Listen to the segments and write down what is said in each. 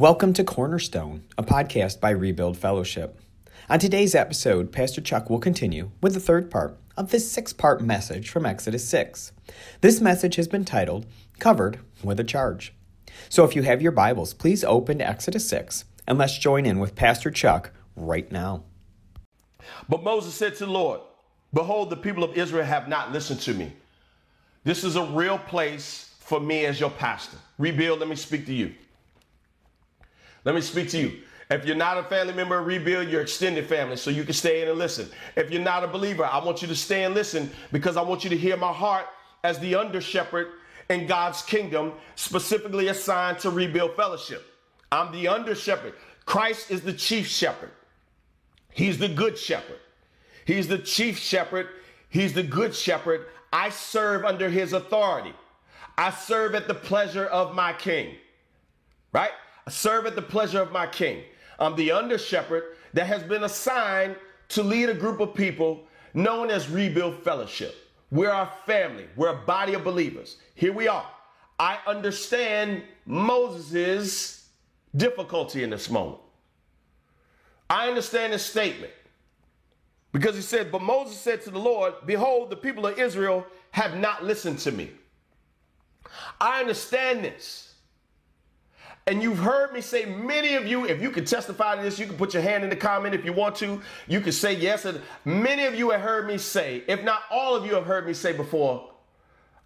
Welcome to Cornerstone, a podcast by Rebuild Fellowship. On today's episode, Pastor Chuck will continue with the third part of this six part message from Exodus 6. This message has been titled Covered with a Charge. So if you have your Bibles, please open to Exodus 6 and let's join in with Pastor Chuck right now. But Moses said to the Lord, Behold, the people of Israel have not listened to me. This is a real place for me as your pastor. Rebuild, let me speak to you. Let me speak to you. If you're not a family member Rebuild, you're extended family, so you can stay in and listen. If you're not a believer, I want you to stay and listen because I want you to hear my heart as the under shepherd in God's kingdom, specifically assigned to Rebuild Fellowship. I'm the under shepherd. Christ is the chief shepherd. He's the good shepherd. He's the chief shepherd. He's the good shepherd. I serve under his authority. I serve at the pleasure of my king. Right? Serve at the pleasure of my king. I'm the under shepherd that has been assigned to lead a group of people known as Rebuild Fellowship. We're our family, we're a body of believers. Here we are. I understand Moses' difficulty in this moment. I understand his statement because he said, But Moses said to the Lord, Behold, the people of Israel have not listened to me. I understand this. And you've heard me say, many of you, if you can testify to this, you can put your hand in the comment if you want to. You can say yes. And many of you have heard me say, if not all of you have heard me say before,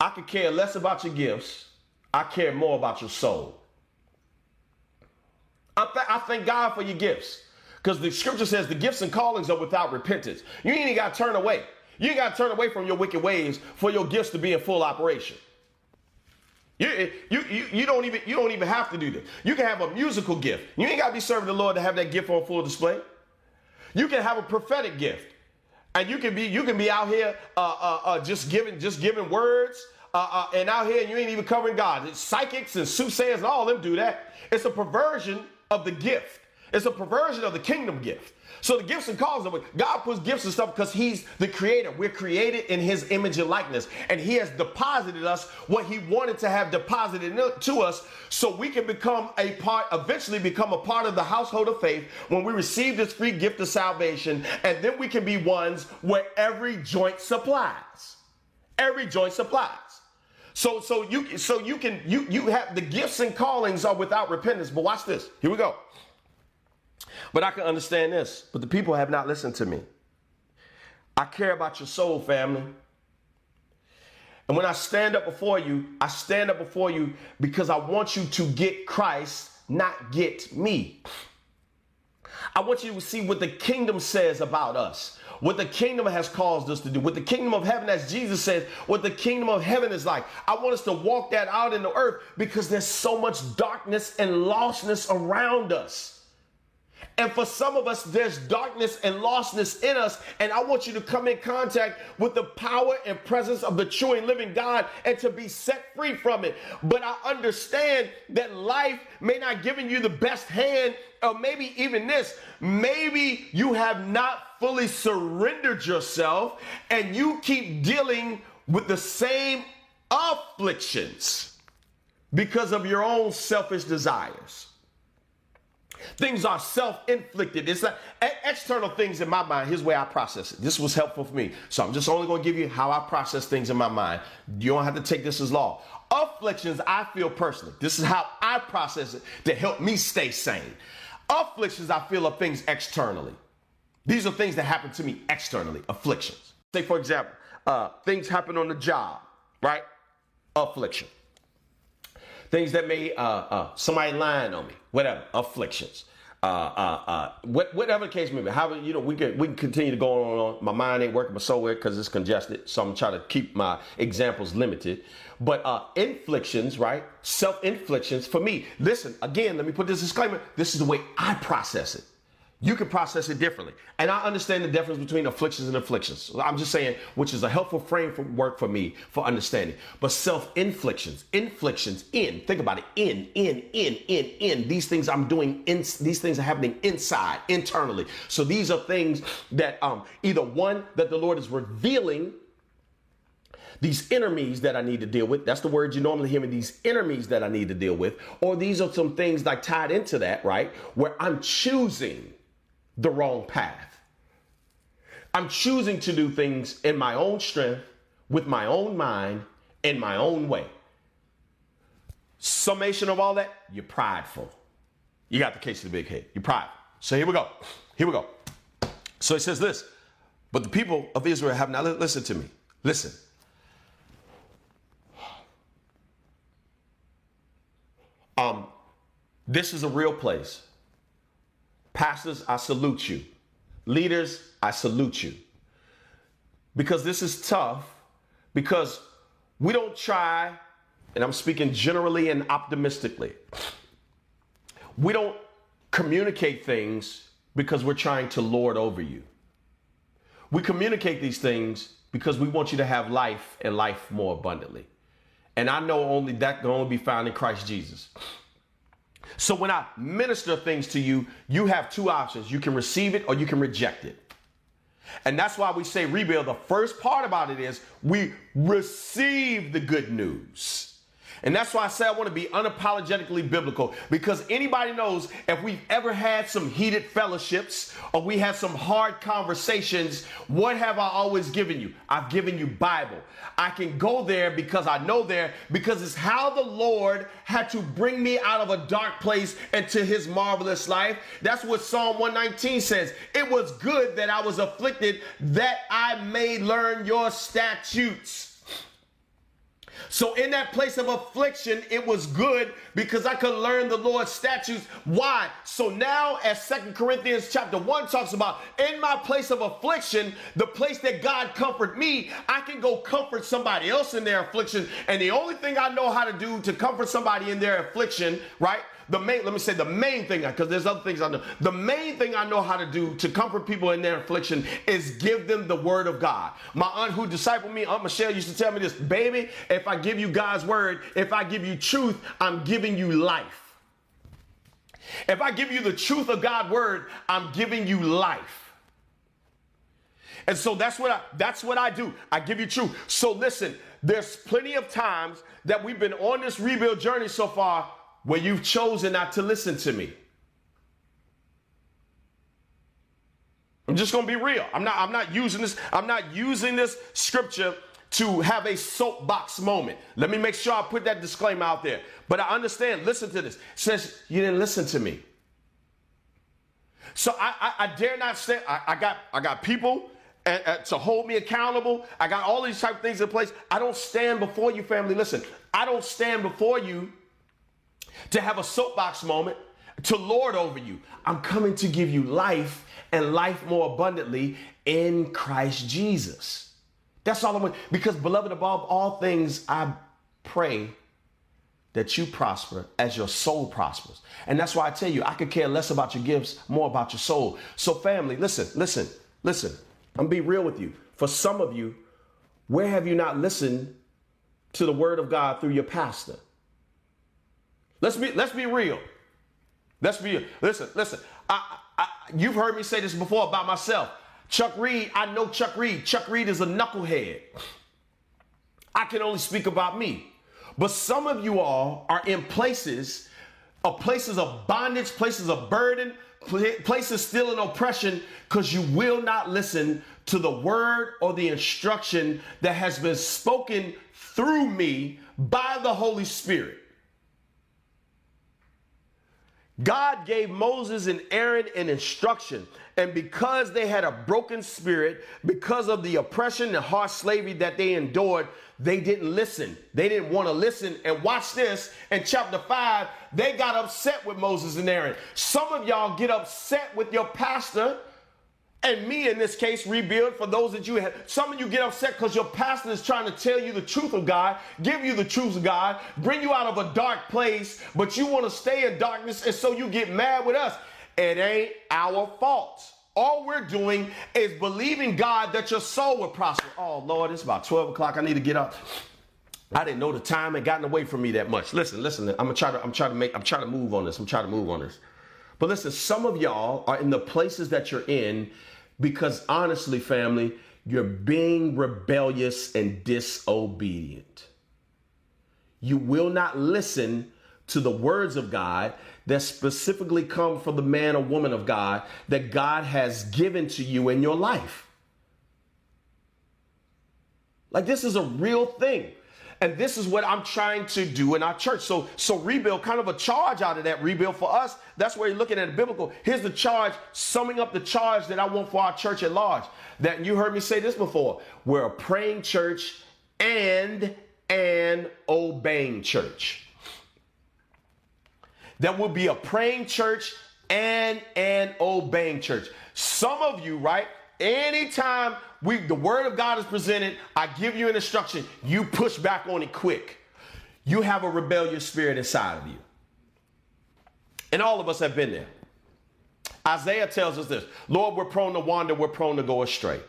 I could care less about your gifts. I care more about your soul. I, th- I thank God for your gifts because the scripture says the gifts and callings are without repentance. You ain't got to turn away. You ain't got to turn away from your wicked ways for your gifts to be in full operation. You, you, you, you, don't even you don't even have to do this. You can have a musical gift. You ain't got to be serving the Lord to have that gift on full display. You can have a prophetic gift, and you can be you can be out here uh, uh, uh, just giving just giving words, uh, uh, and out here and you ain't even covering God. It's psychics and soothsayers and all them do that. It's a perversion of the gift. It's a perversion of the kingdom gift. So the gifts and calls of God puts gifts and stuff because He's the creator. We're created in His image and likeness, and He has deposited us what He wanted to have deposited to us, so we can become a part, eventually become a part of the household of faith when we receive this free gift of salvation, and then we can be ones where every joint supplies. Every joint supplies. So so you so you can you you have the gifts and callings are without repentance. But watch this. Here we go. But I can understand this. But the people have not listened to me. I care about your soul, family. And when I stand up before you, I stand up before you because I want you to get Christ, not get me. I want you to see what the kingdom says about us, what the kingdom has caused us to do, what the kingdom of heaven, as Jesus says, what the kingdom of heaven is like. I want us to walk that out in the earth because there's so much darkness and lostness around us. And for some of us, there's darkness and lostness in us. And I want you to come in contact with the power and presence of the true and living God and to be set free from it. But I understand that life may not given you the best hand, or maybe even this. Maybe you have not fully surrendered yourself and you keep dealing with the same afflictions because of your own selfish desires. Things are self-inflicted. It's like external things in my mind. Here's where I process it. This was helpful for me. So I'm just only going to give you how I process things in my mind. You don't have to take this as law. Afflictions, I feel personally. This is how I process it to help me stay sane. Afflictions, I feel, are things externally. These are things that happen to me externally. Afflictions. Say, for example, uh, things happen on the job, right? Affliction things that may uh, uh, somebody lying on me, whatever, afflictions. Uh, uh, uh, whatever the case may be, however, you know, we can we can continue to go on. on. My mind ain't working, but so weird because it's congested. So I'm trying to keep my examples limited. But uh, inflictions, right? Self inflictions for me. Listen, again, let me put this disclaimer. This is the way I process it. You can process it differently. And I understand the difference between afflictions and afflictions. I'm just saying, which is a helpful framework for me for understanding. But self inflictions, inflictions, in, think about it, in, in, in, in, in. These things I'm doing, in, these things are happening inside, internally. So these are things that um, either one, that the Lord is revealing these enemies that I need to deal with. That's the word you normally hear me, these enemies that I need to deal with. Or these are some things like tied into that, right? Where I'm choosing the wrong path. I'm choosing to do things in my own strength, with my own mind, in my own way. Summation of all that, you're prideful. You got the case of the big head. You're prideful. So here we go. Here we go. So it says this, but the people of Israel have not listened to me. Listen. Um, this is a real place. Pastors, I salute you. Leaders, I salute you. Because this is tough, because we don't try, and I'm speaking generally and optimistically, we don't communicate things because we're trying to lord over you. We communicate these things because we want you to have life and life more abundantly. And I know only that can only be found in Christ Jesus. So when I minister things to you, you have two options. You can receive it or you can reject it. And that's why we say rebuild. The first part about it is we receive the good news. And that's why I say I want to be unapologetically biblical because anybody knows if we've ever had some heated fellowships or we had some hard conversations, what have I always given you? I've given you Bible. I can go there because I know there because it's how the Lord had to bring me out of a dark place into his marvelous life. That's what Psalm 119 says. It was good that I was afflicted that I may learn your statutes. So in that place of affliction, it was good because I could learn the Lord's statutes. Why? So now as Second Corinthians chapter 1 talks about, in my place of affliction, the place that God comfort me, I can go comfort somebody else in their affliction. And the only thing I know how to do to comfort somebody in their affliction, right? The main, let me say the main thing, because there's other things I know. The main thing I know how to do to comfort people in their affliction is give them the word of God. My aunt who discipled me, Aunt Michelle, used to tell me this, baby, if I give you God's word, if I give you truth, I'm giving you life. If I give you the truth of God's word, I'm giving you life. And so that's what I that's what I do. I give you truth. So listen, there's plenty of times that we've been on this rebuild journey so far where you've chosen not to listen to me. I'm just going to be real. I'm not I'm not using this I'm not using this scripture to have a soapbox moment. Let me make sure I put that disclaimer out there. But I understand, listen to this. It says you didn't listen to me. So I, I, I dare not say I, I, got I got people uh, uh, to hold me accountable. I got all these type of things in place. I don't stand before you, family. Listen, I don't stand before you to have a soapbox moment, to lord over you. I'm coming to give you life and life more abundantly in Christ Jesus. That's all I want. Because, beloved, above all things, I pray that you prosper as your soul prospers. And that's why I tell you, I could care less about your gifts, more about your soul. So, family, listen, listen, listen. I'm be real with you. For some of you, where have you not listened to the word of God through your pastor? Let's be let's be real. Let's be listen, listen. I, I, you've heard me say this before about myself. Chuck Reed, I know Chuck Reed. Chuck Reed is a knucklehead. I can only speak about me. But some of you all are in places of places of bondage, places of burden, places still in oppression because you will not listen to the word or the instruction that has been spoken through me by the Holy Spirit. God gave Moses and Aaron an instruction. And because they had a broken spirit, because of the oppression and harsh slavery that they endured, they didn't listen. They didn't want to listen. And watch this in chapter 5, they got upset with Moses and Aaron. Some of y'all get upset with your pastor and me in this case rebuild for those that you have some of you get upset because your pastor is trying to tell you the truth of god give you the truth of god bring you out of a dark place but you want to stay in darkness and so you get mad with us it ain't our fault all we're doing is believing god that your soul will prosper oh lord it's about 12 o'clock i need to get up I didn't know the time had gotten away from me that much. Listen, listen. I'm gonna try to. I'm trying to make. I'm trying to move on this. I'm trying to move on this. But listen, some of y'all are in the places that you're in because honestly, family, you're being rebellious and disobedient. You will not listen to the words of God that specifically come from the man or woman of God that God has given to you in your life. Like this is a real thing. And this is what I'm trying to do in our church. So, so rebuild, kind of a charge out of that rebuild for us. That's where you're looking at biblical. Here's the charge, summing up the charge that I want for our church at large. That you heard me say this before. We're a praying church and an obeying church. That will be a praying church and an obeying church. Some of you, right? Anytime we the word of God is presented, I give you an instruction, you push back on it quick. You have a rebellious spirit inside of you. And all of us have been there. Isaiah tells us this Lord, we're prone to wander, we're prone to go astray.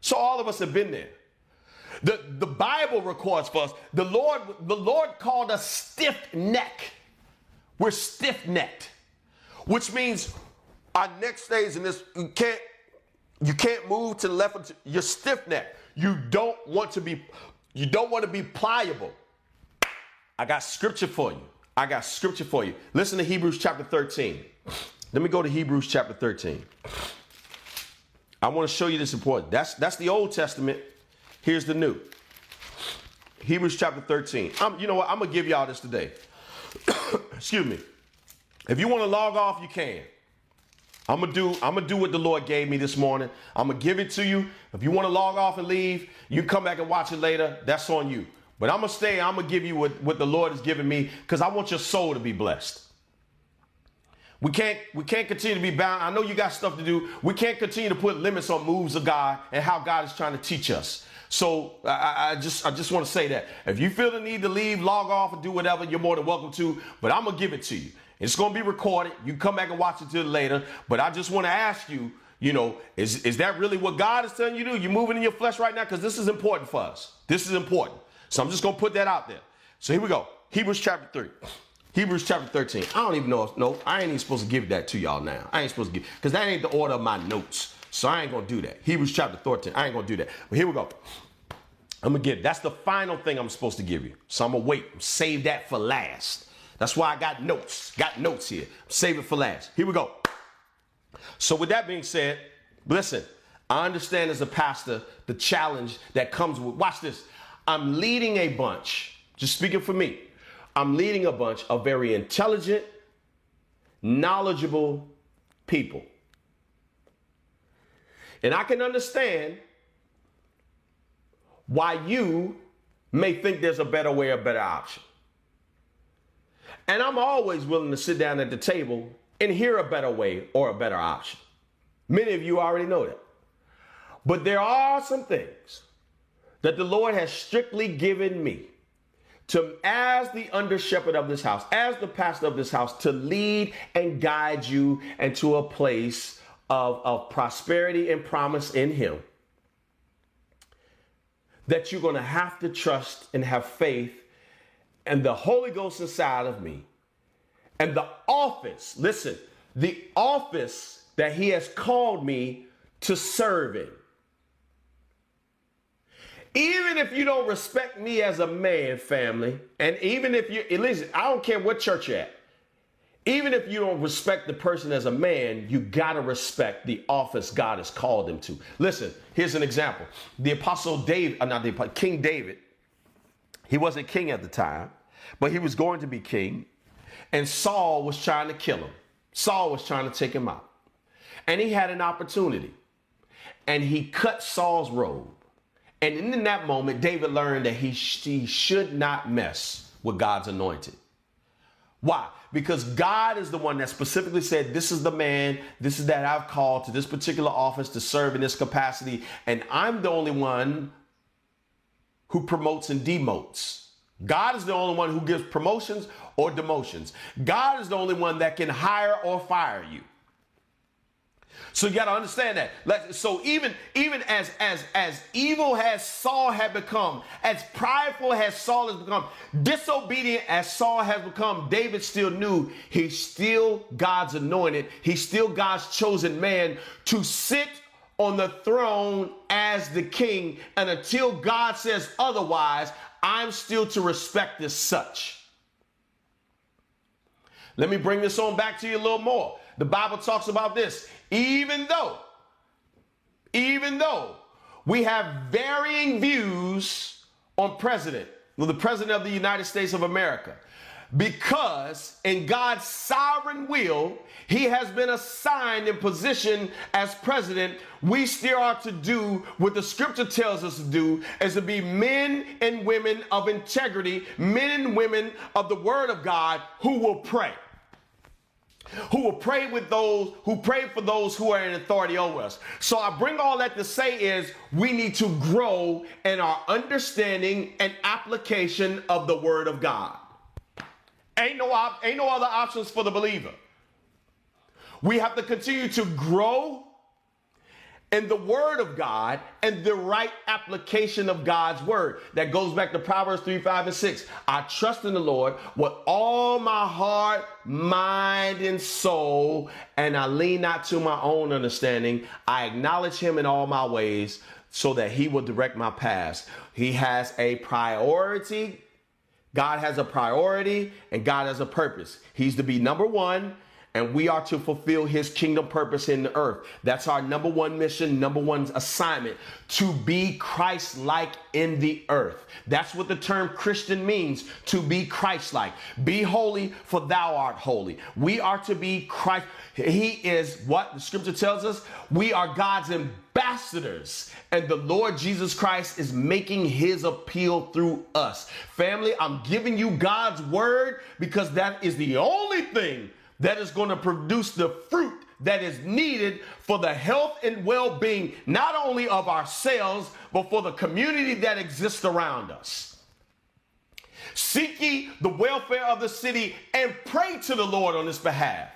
So all of us have been there. The, the Bible records for us, the Lord, the Lord called us stiff neck. We're stiff necked, which means our neck stays in this, you can't you can't move to the left. You're stiff necked. You don't want to be. You don't want to be pliable. I got scripture for you. I got scripture for you. Listen to Hebrews chapter 13. Let me go to Hebrews chapter 13. I want to show you this important. That's that's the Old Testament. Here's the new. Hebrews chapter 13. I'm, you know what? I'm gonna give y'all this today. Excuse me. If you want to log off, you can. I'm gonna do I'm gonna do what the Lord gave me this morning. I'm gonna give it to you. If you want to log off and leave, you come back and watch it later. That's on you. But I'm gonna stay. I'm gonna give you what, what the Lord has given me because I want your soul to be blessed. We can't we can't continue to be bound. I know you got stuff to do. We can't continue to put limits on moves of God and how God is trying to teach us. So I, I just I just want to say that if you feel the need to leave, log off, and do whatever, you're more than welcome to. But I'm gonna give it to you. It's going to be recorded. You come back and watch it till later. But I just want to ask you, you know, is, is that really what God is telling you to do? You're moving in your flesh right now because this is important for us. This is important. So I'm just going to put that out there. So here we go. Hebrews chapter 3. Hebrews chapter 13. I don't even know. If, no, I ain't even supposed to give that to y'all now. I ain't supposed to give, because that ain't the order of my notes. So I ain't going to do that. Hebrews chapter 13. I ain't going to do that. But here we go. I'm going to give. That's the final thing I'm supposed to give you. So I'm going to wait. Save that for last. That's why I got notes. Got notes here. Save it for last. Here we go. So, with that being said, listen, I understand as a pastor the challenge that comes with, watch this. I'm leading a bunch, just speaking for me, I'm leading a bunch of very intelligent, knowledgeable people. And I can understand why you may think there's a better way, a better option. And I'm always willing to sit down at the table and hear a better way or a better option. Many of you already know that. But there are some things that the Lord has strictly given me to, as the under shepherd of this house, as the pastor of this house, to lead and guide you into a place of, of prosperity and promise in Him. That you're going to have to trust and have faith and the Holy Ghost inside of me and the office, listen, the office that He has called me to serve in. Even if you don't respect me as a man, family, and even if you, listen, I don't care what church you're at, even if you don't respect the person as a man, you gotta respect the office God has called them to. Listen, here's an example. The apostle David, uh, not the King David, he wasn't king at the time, but he was going to be king. And Saul was trying to kill him. Saul was trying to take him out. And he had an opportunity. And he cut Saul's robe. And in that moment, David learned that he, he should not mess with God's anointed. Why? Because God is the one that specifically said, This is the man, this is that I've called to this particular office to serve in this capacity. And I'm the only one who promotes and demotes. God is the only one who gives promotions or demotions. God is the only one that can hire or fire you. So you got to understand that. So even even as as as evil as Saul had become, as prideful as Saul has become, disobedient as Saul has become, David still knew he's still God's anointed. He's still God's chosen man to sit on the throne as the king. And until God says otherwise, I'm still to respect as such. Let me bring this on back to you a little more. The Bible talks about this. Even though, even though we have varying views on president, well, the president of the United States of America, because in God's sovereign will, he has been assigned in position as president. We still are to do what the scripture tells us to do is to be men and women of integrity, men and women of the word of God who will pray who will pray with those who pray for those who are in authority over us. So I bring all that to say is we need to grow in our understanding and application of the word of God. Ain't no op- ain't no other options for the believer. We have to continue to grow in the word of God and the right application of God's word. That goes back to Proverbs 3, 5, and 6. I trust in the Lord with all my heart, mind, and soul, and I lean not to my own understanding. I acknowledge him in all my ways so that he will direct my paths. He has a priority. God has a priority and God has a purpose. He's to be number one and we are to fulfill his kingdom purpose in the earth. That's our number one mission, number one assignment to be Christ like in the earth. That's what the term Christian means to be Christ like. Be holy, for thou art holy. We are to be Christ. He is what the scripture tells us. We are God's ambassadors, and the Lord Jesus Christ is making his appeal through us. Family, I'm giving you God's word because that is the only thing that is going to produce the fruit that is needed for the health and well being, not only of ourselves, but for the community that exists around us. Seek ye the welfare of the city and pray to the Lord on its behalf.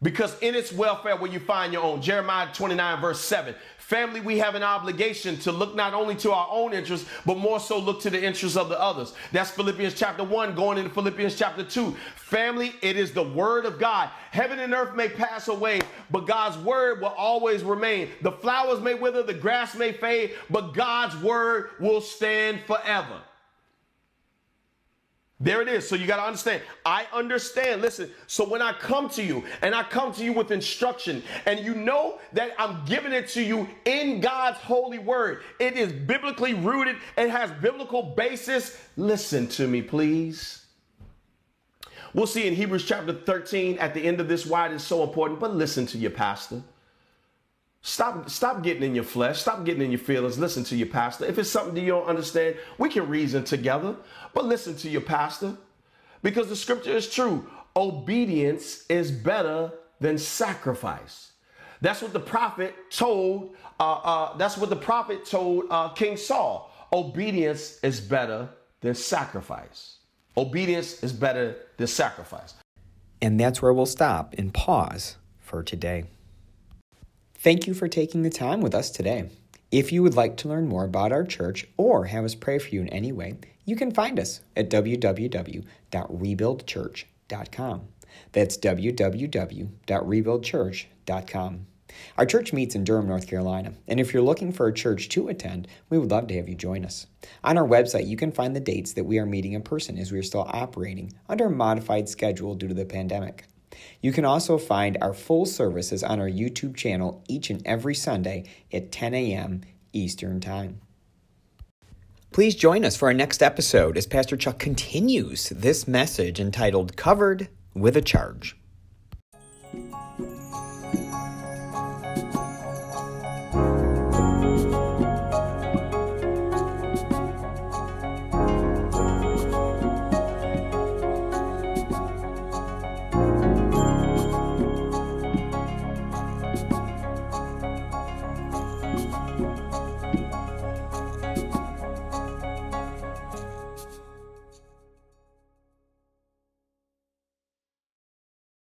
Because in its welfare will you find your own. Jeremiah 29, verse 7. Family, we have an obligation to look not only to our own interests, but more so look to the interests of the others. That's Philippians chapter 1, going into Philippians chapter 2. Family, it is the word of God. Heaven and earth may pass away, but God's word will always remain. The flowers may wither, the grass may fade, but God's word will stand forever. There it is. So you got to understand. I understand. Listen, so when I come to you and I come to you with instruction and you know that I'm giving it to you in God's holy word, it is biblically rooted, it has biblical basis. Listen to me, please. We'll see in Hebrews chapter 13 at the end of this why it is so important, but listen to your pastor. Stop, stop getting in your flesh. Stop getting in your feelings. Listen to your pastor. If it's something that you don't understand, we can reason together. But listen to your pastor because the scripture is true. Obedience is better than sacrifice. That's what the prophet told. Uh, uh, that's what the prophet told uh, King Saul. Obedience is better than sacrifice. Obedience is better than sacrifice. And that's where we'll stop and pause for today. Thank you for taking the time with us today. If you would like to learn more about our church or have us pray for you in any way, you can find us at www.rebuildchurch.com. That's www.rebuildchurch.com. Our church meets in Durham, North Carolina, and if you're looking for a church to attend, we would love to have you join us. On our website, you can find the dates that we are meeting in person as we are still operating under a modified schedule due to the pandemic. You can also find our full services on our YouTube channel each and every Sunday at 10 a.m. Eastern Time. Please join us for our next episode as Pastor Chuck continues this message entitled Covered with a Charge.